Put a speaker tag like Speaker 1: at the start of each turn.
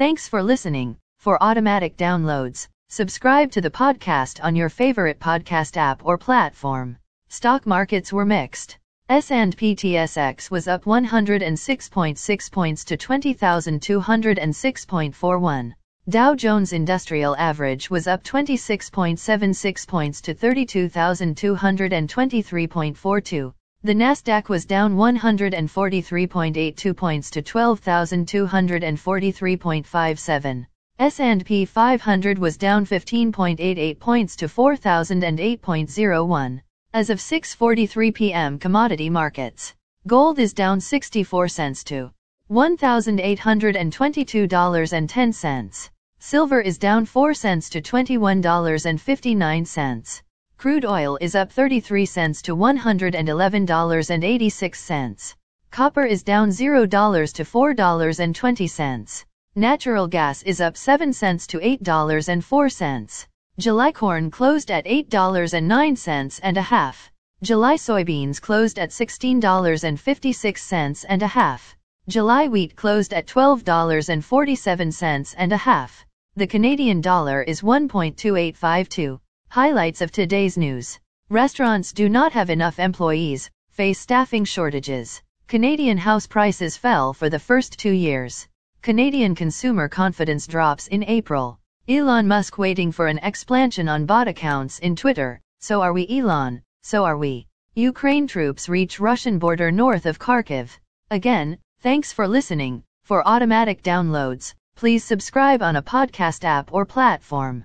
Speaker 1: Thanks for listening. For automatic downloads, subscribe to the podcast on your favorite podcast app or platform. Stock markets were mixed. S&P TSX was up 106.6 points to 20,206.41. Dow Jones Industrial Average was up 26.76 points to 32,223.42. The Nasdaq was down 143.82 points to 12,243.57. S&P 500 was down 15.88 points to 4,008.01. As of 6:43 p.m. commodity markets. Gold is down 64 cents to $1,822.10. Silver is down 4 cents to $21.59. Crude oil is up 33 cents to $111.86. Copper is down $0 to $4.20. Natural gas is up 7 cents to $8.04. July corn closed at $8.09 and a half. July soybeans closed at $16.56 and a half. July wheat closed at $12.47 and a half. The Canadian dollar is 1.2852. Highlights of today's news. Restaurants do not have enough employees, face staffing shortages. Canadian house prices fell for the first two years. Canadian consumer confidence drops in April. Elon Musk waiting for an expansion on bot accounts in Twitter. So are we Elon, so are we. Ukraine troops reach Russian border north of Kharkiv. Again, thanks for listening. For automatic downloads, please subscribe on a podcast app or platform.